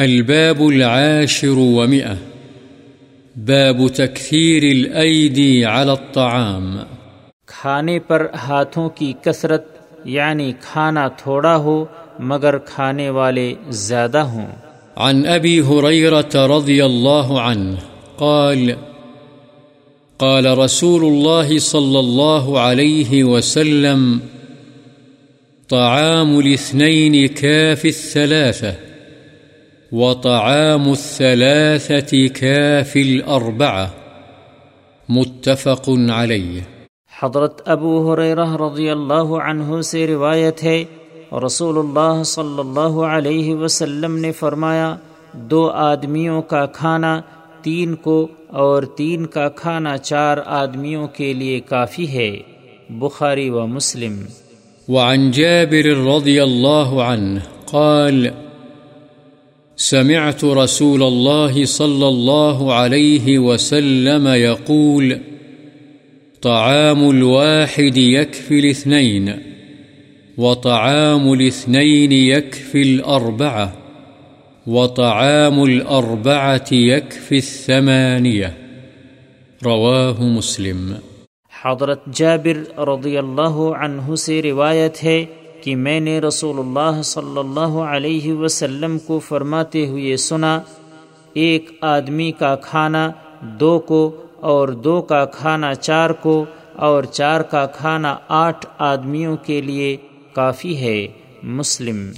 الباب العاشر ومئة. باب تكثير الأيدي على الطعام. کھانے پر ہاتھوں کی کثرت یعنی کھانا تھوڑا ہو مگر کھانے والے زیادہ ہوں۔ عن أبي هريرة رضي الله عنه قال قال رسول الله صلى الله عليه وسلم طعام الاثنين كاف الثلاثة. وطعام الثلاثة كاف الأربعة. متفق عليه. حضرت ابو حریرہ رضی اللہ عنہ سے روایت ہے رسول اللہ صلی اللہ علیہ وسلم نے فرمایا دو آدمیوں کا کھانا تین کو اور تین کا کھانا چار آدمیوں کے لیے کافی ہے۔ بخاری و مسلم۔ وعن جابر رضي الله عنه قال سمعت رسول الله صلى الله عليه وسلم يقول طعام الواحد يكفي الاثنين وطعام الاثنين يكفي الأربعة وطعام الأربعة يكفي الثمانية رواه مسلم۔ حضرت جابر رضی اللہ عنہ سے روایت ہے کہ میں نے رسول اللہ صلی اللہ علیہ وسلم کو فرماتے ہوئے سنا، ایک آدمی کا کھانا دو کو اور دو کا کھانا چار کو اور چار کا کھانا آٹھ آدمیوں کے لیے کافی ہے، مسلم۔